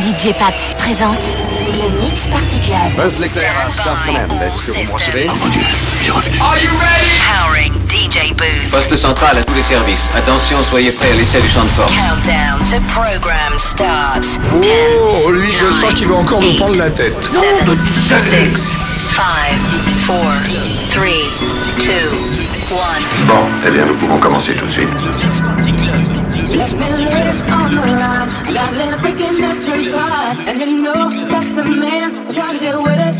DJ Pat présente le Mix Party Club. Buzz l'éclair à Star Command. Est-ce que vous me recevez. Are you ready? Powering DJ Booth. Poste central à tous les services. Attention, soyez prêts à l'essai du champ de force. Countdown to program start. 10, Oh, lui, je sens qu'il va encore nous prendre la tête. 7, 6, 5, 4, 3, 2, 1. Bon, eh bien, nous pouvons commencer tout de suite. Let's spend lives on the line. I got a little freaking mess inside. And you know that the man is trying to deal with it.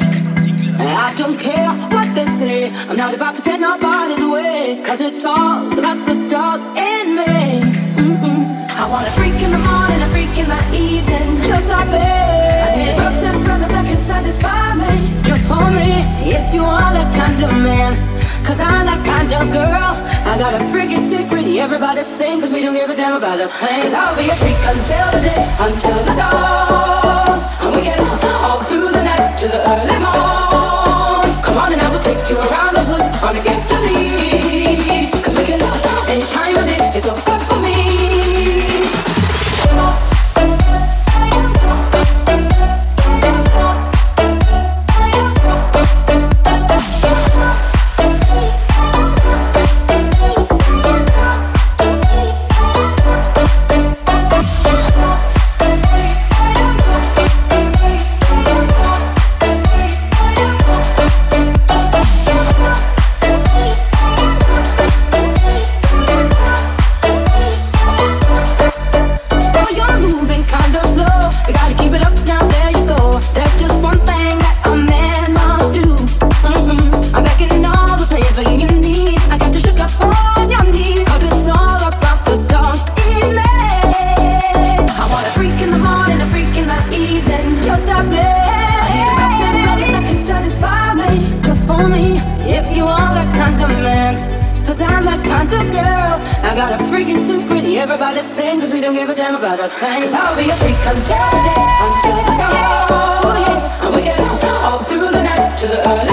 And I don't care what they say. I'm not about to pin nobody's way. Cause it's all about the dog in me. Mm-mm. I want a freak in the morning, a freak in the evening. Just like me. I need a girlfriend, brother that can satisfy me. Just for me. If you are that kind of man. Cause I'm that kind of girl. I got a freaky secret, everybody sing, cause we don't give a damn about a thing. Cause I'll be a freak until the day, until the dawn. And we can all through the night to the early morn. Come on and I will take you around the hood on against the lead. Cause we can any time of day is so give a damn about a thing. Cause I'll be a freak until the day, until the dawn. Yeah. And we can all through the night to the early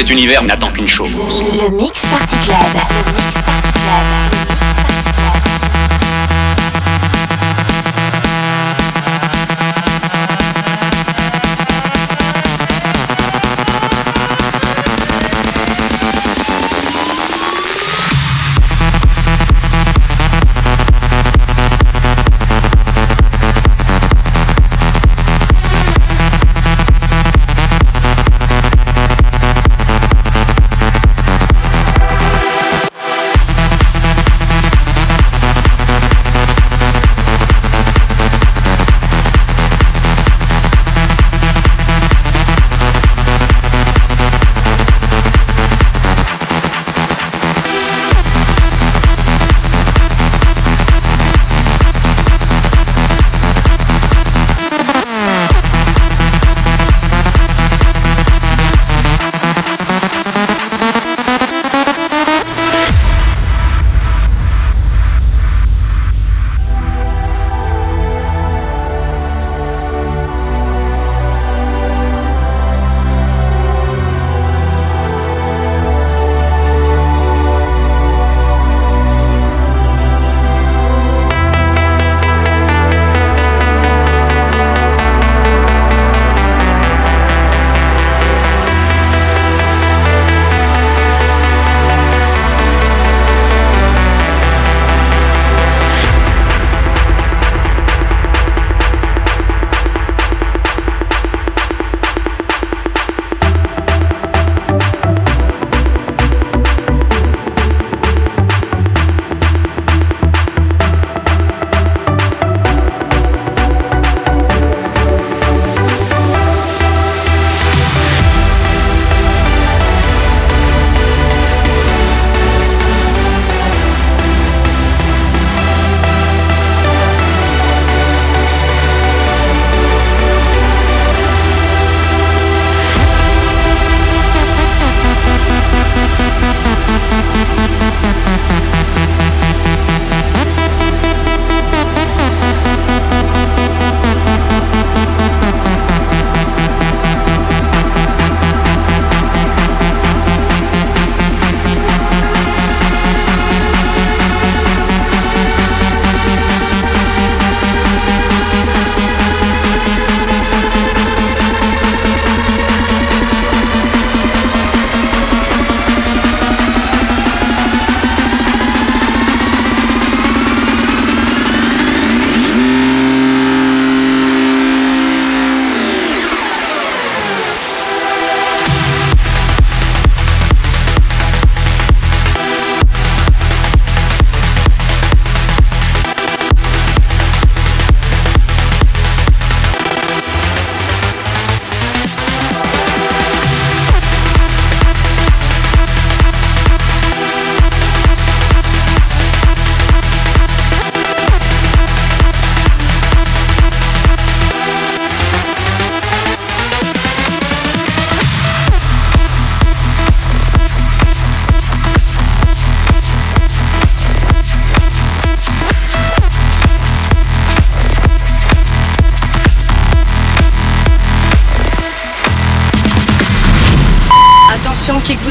cet univers n'attend qu'une chose.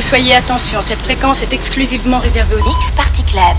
Soyez, attention, cette fréquence est exclusivement réservée aux... Mix Party Club.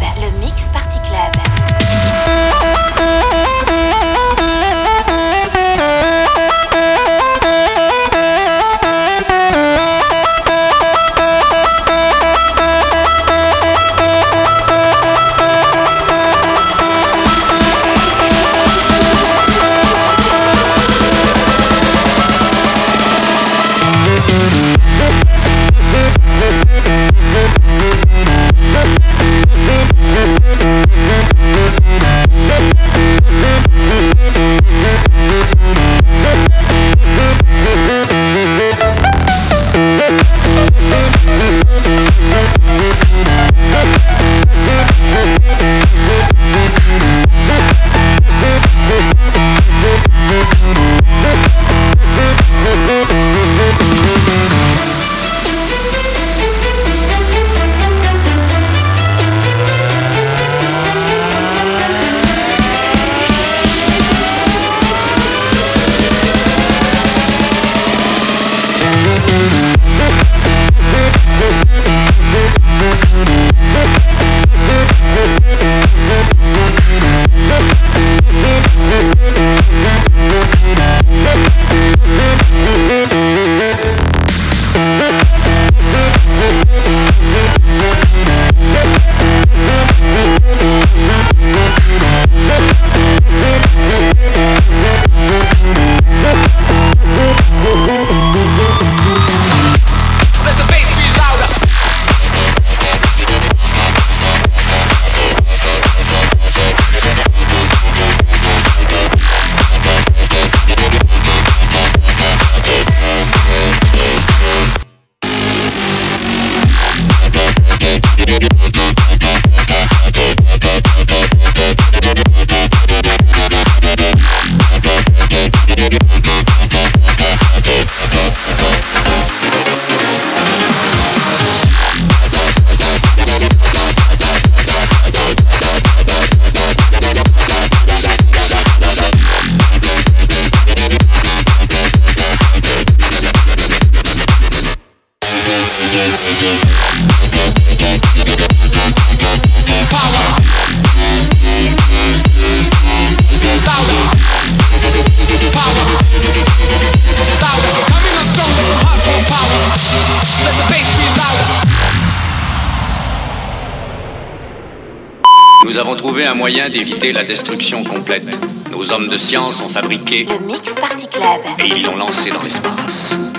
d'éviter la destruction complète. Nos hommes de science ont fabriqué le Mix Party Club et ils l'ont lancé dans l'espace.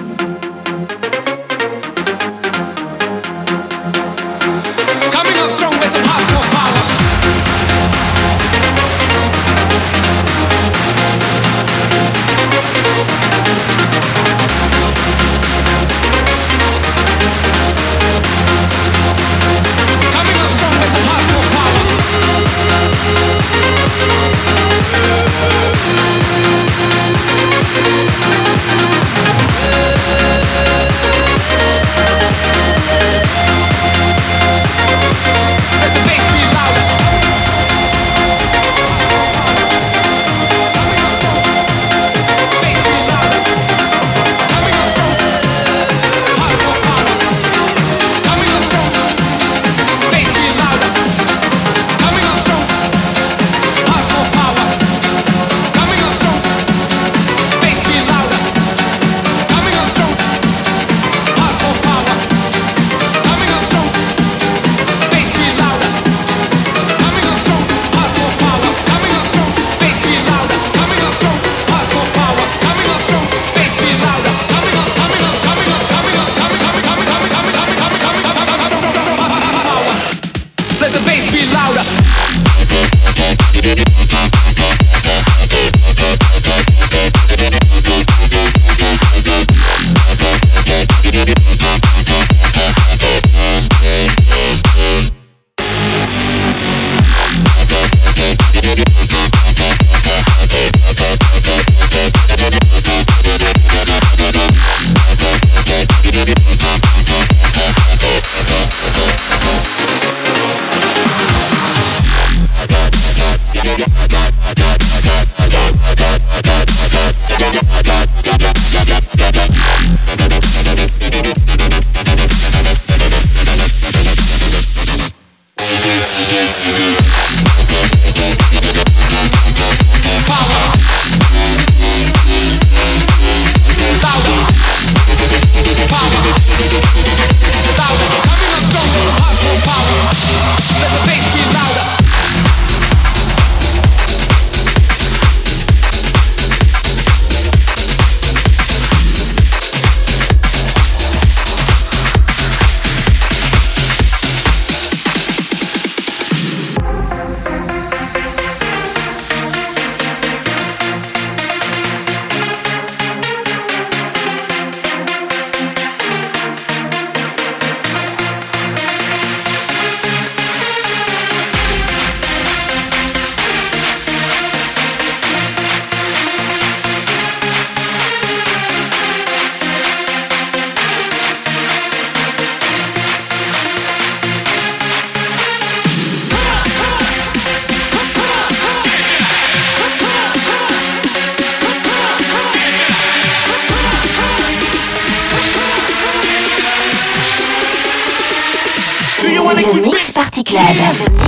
Club.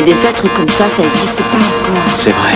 Mais des êtres comme ça, ça n'existe pas encore. C'est vrai.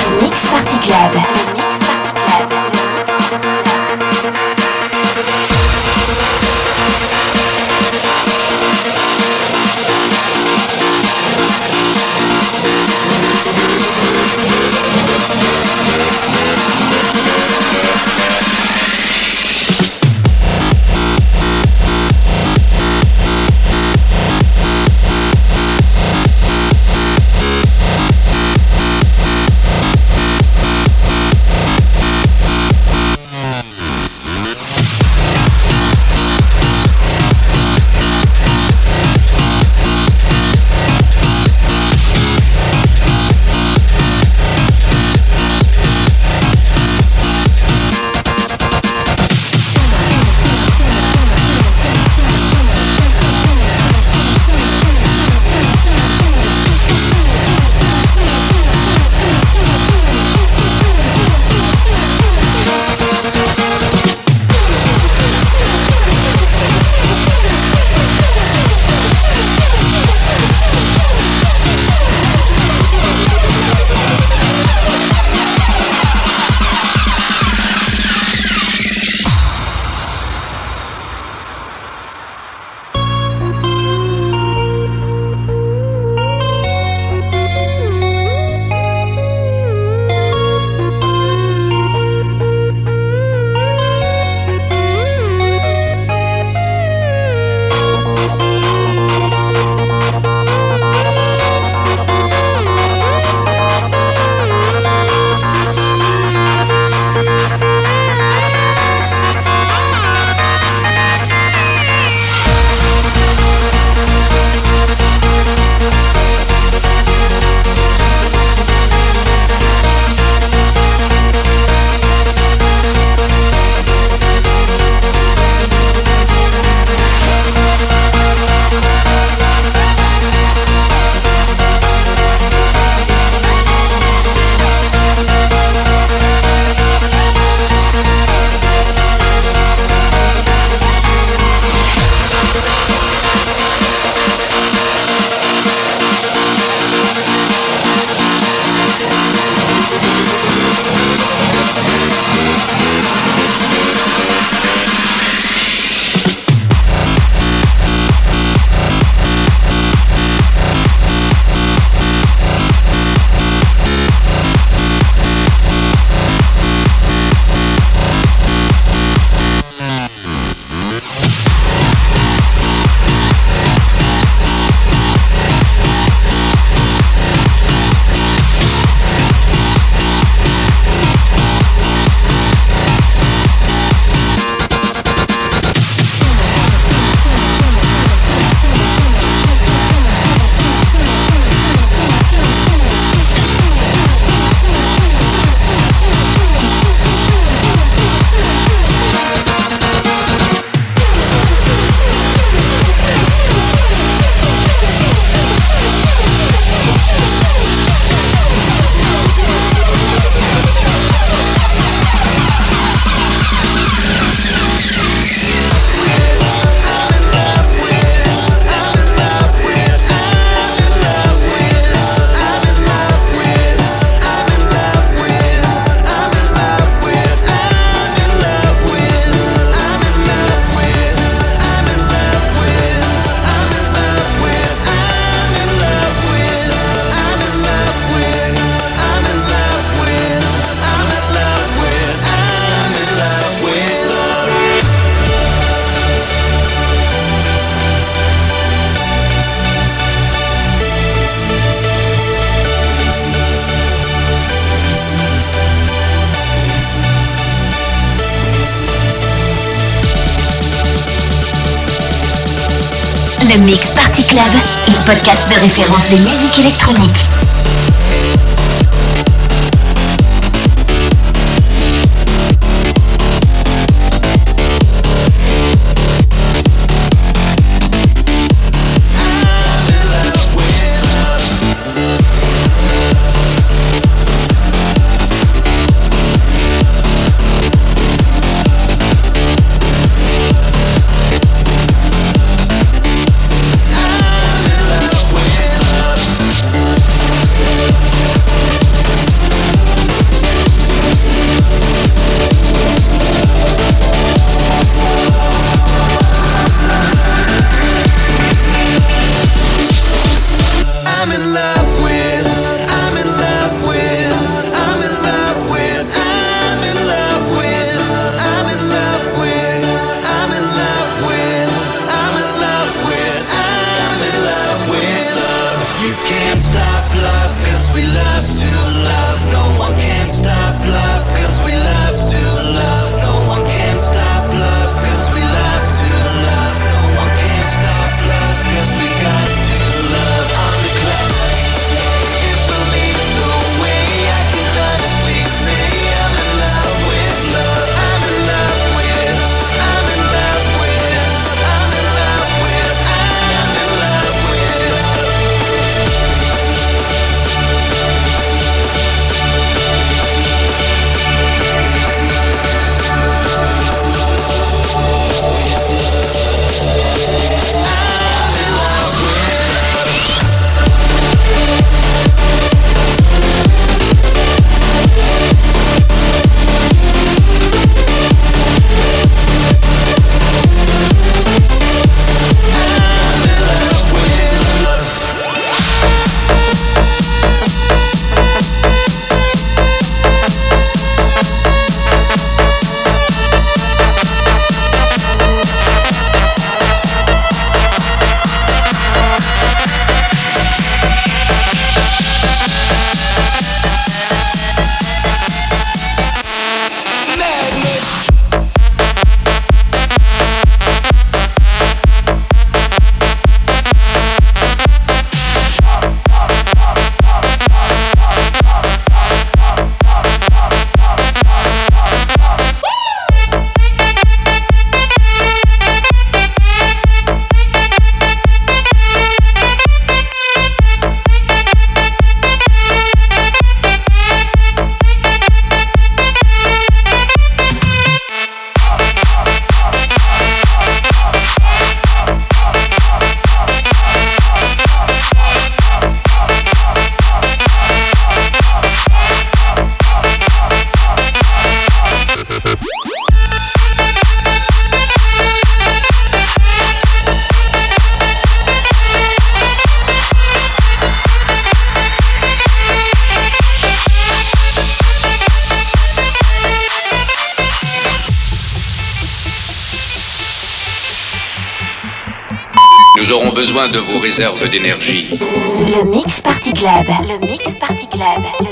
Podcast de référence des musiques électroniques. Le Mix Party. Le Mix Party Club.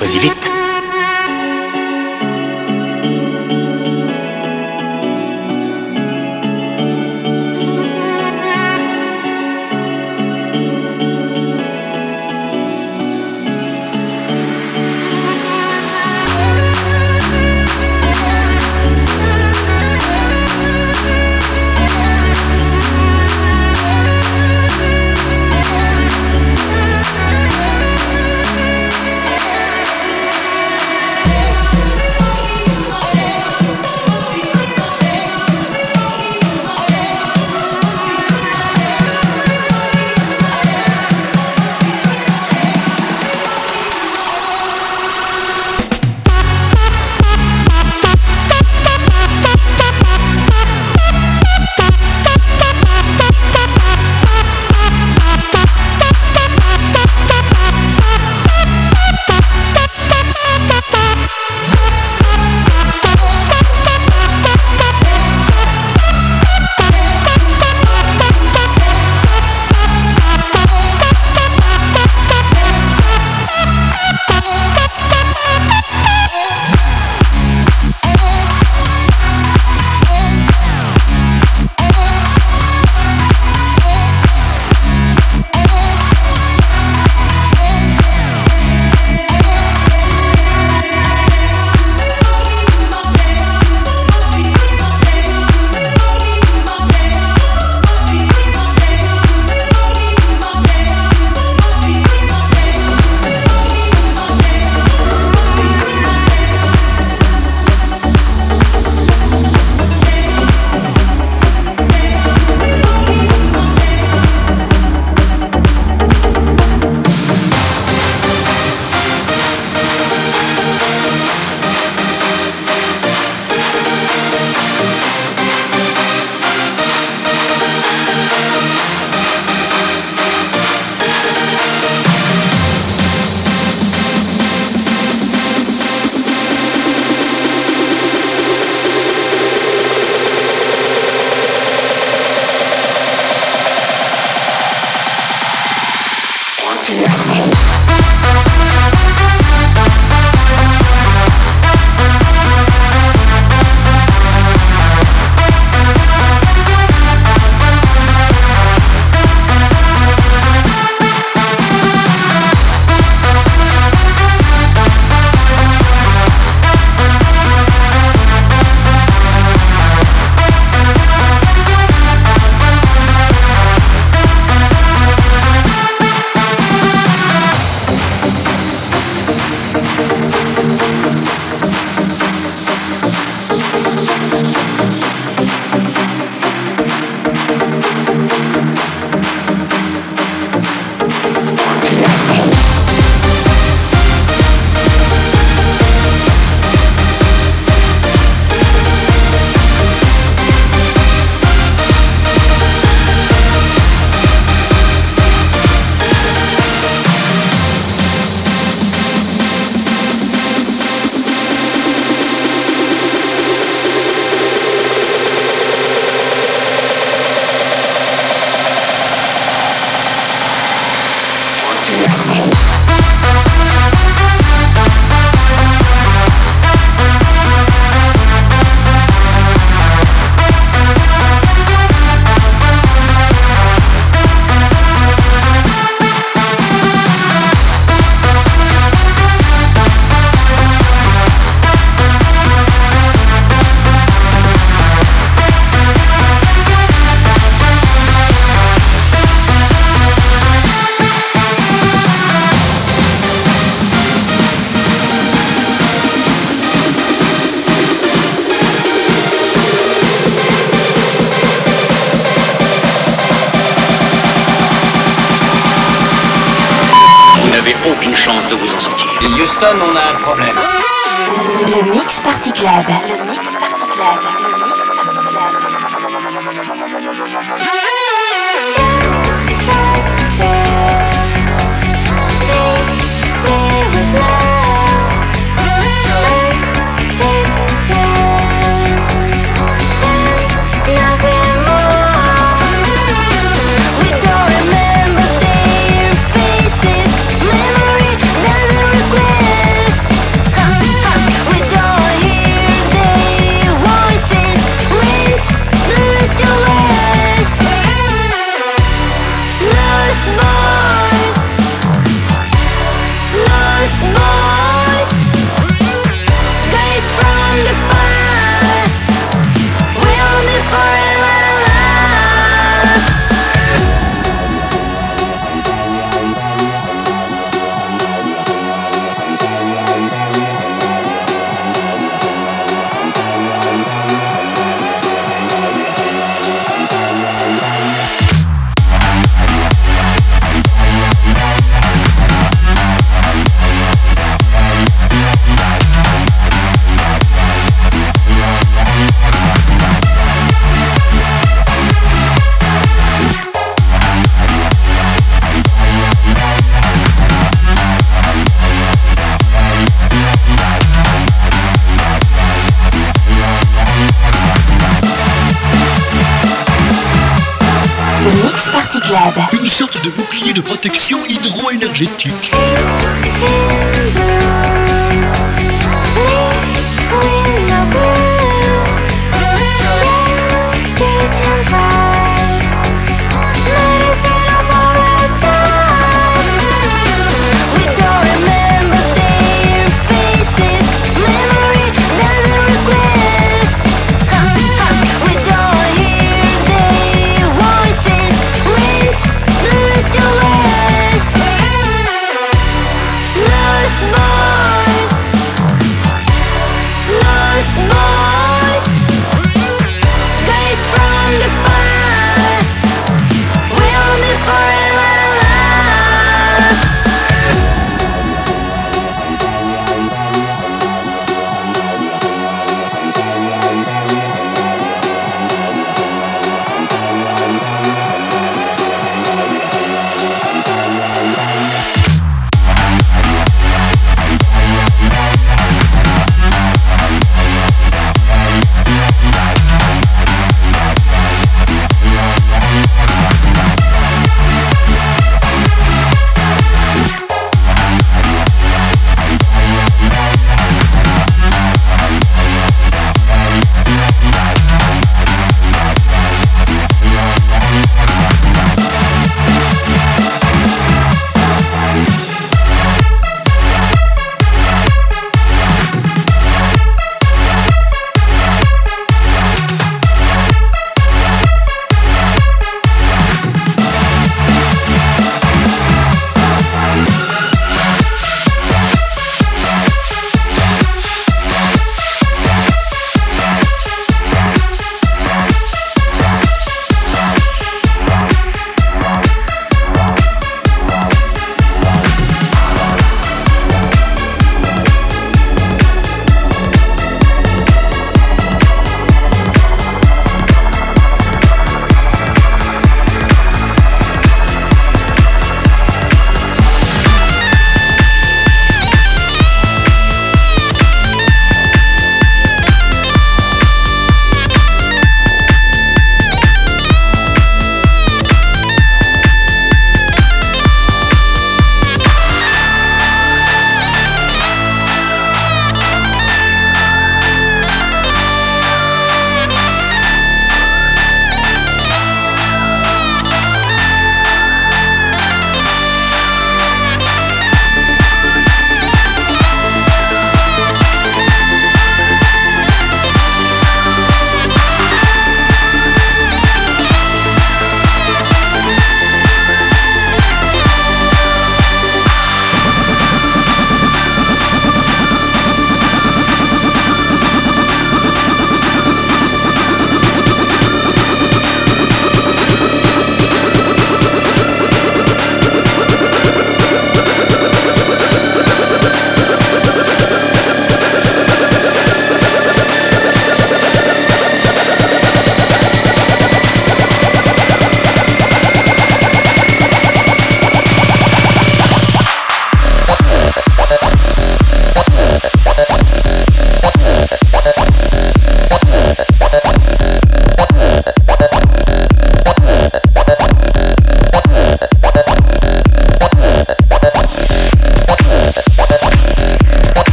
Club. Mais choisis vite.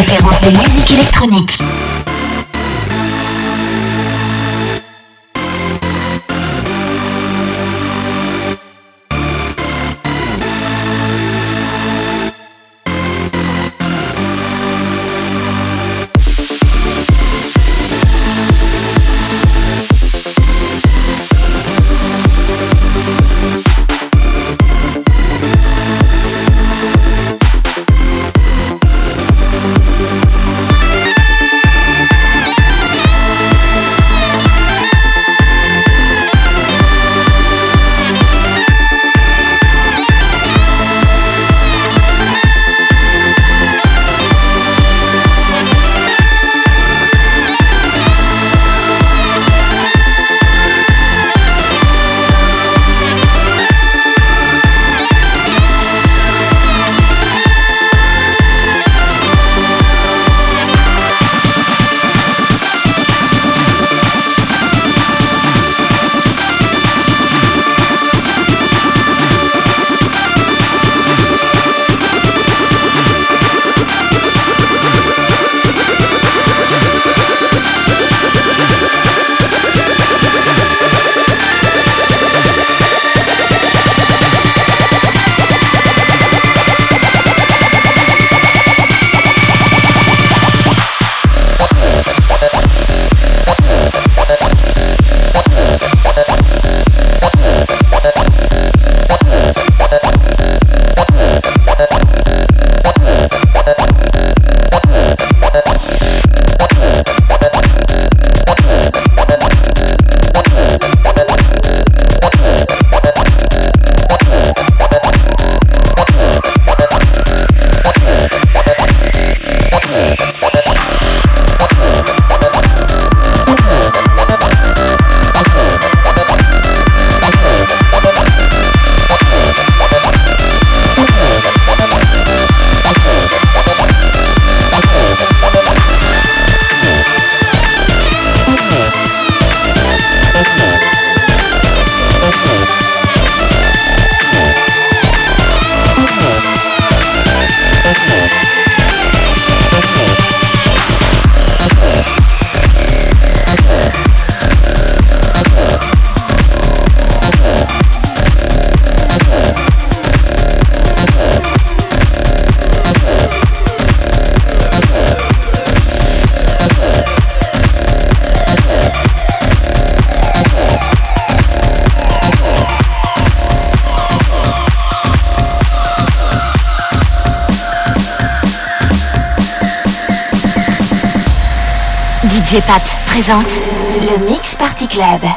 Référence de musique électronique.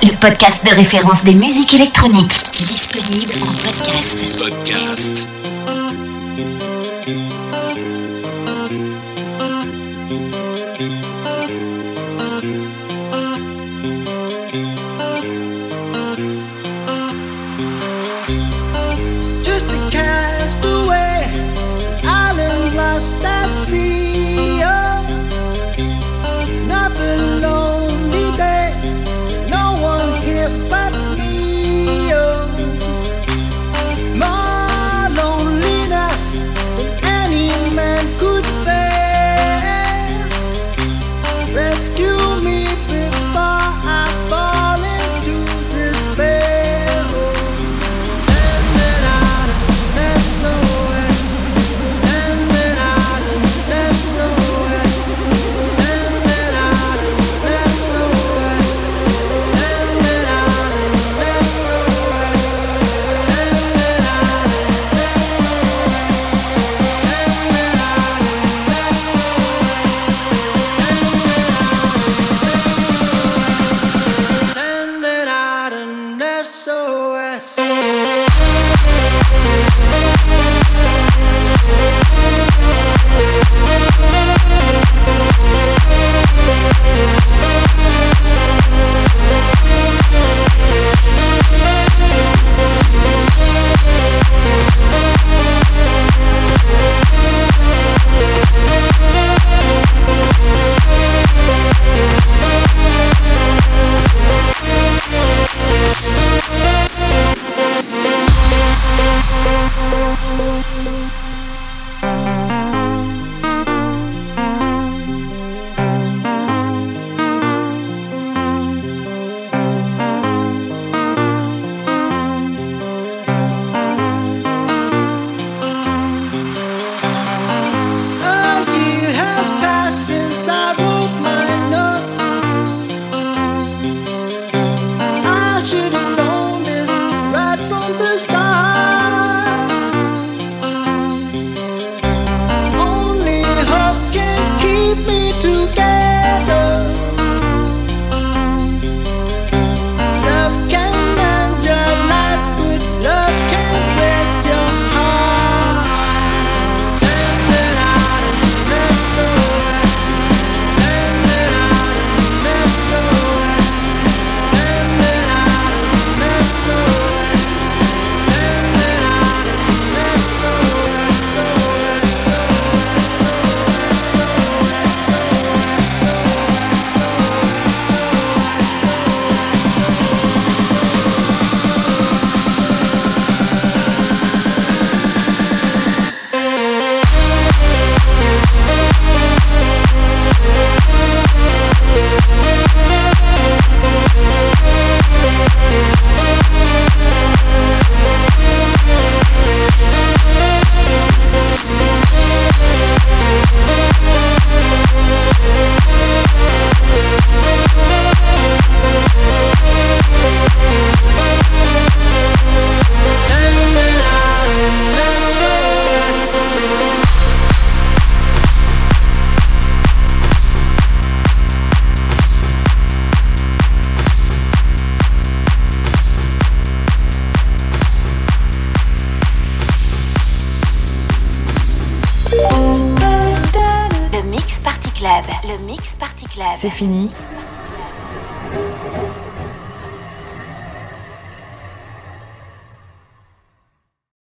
Le podcast de référence des musiques électroniques.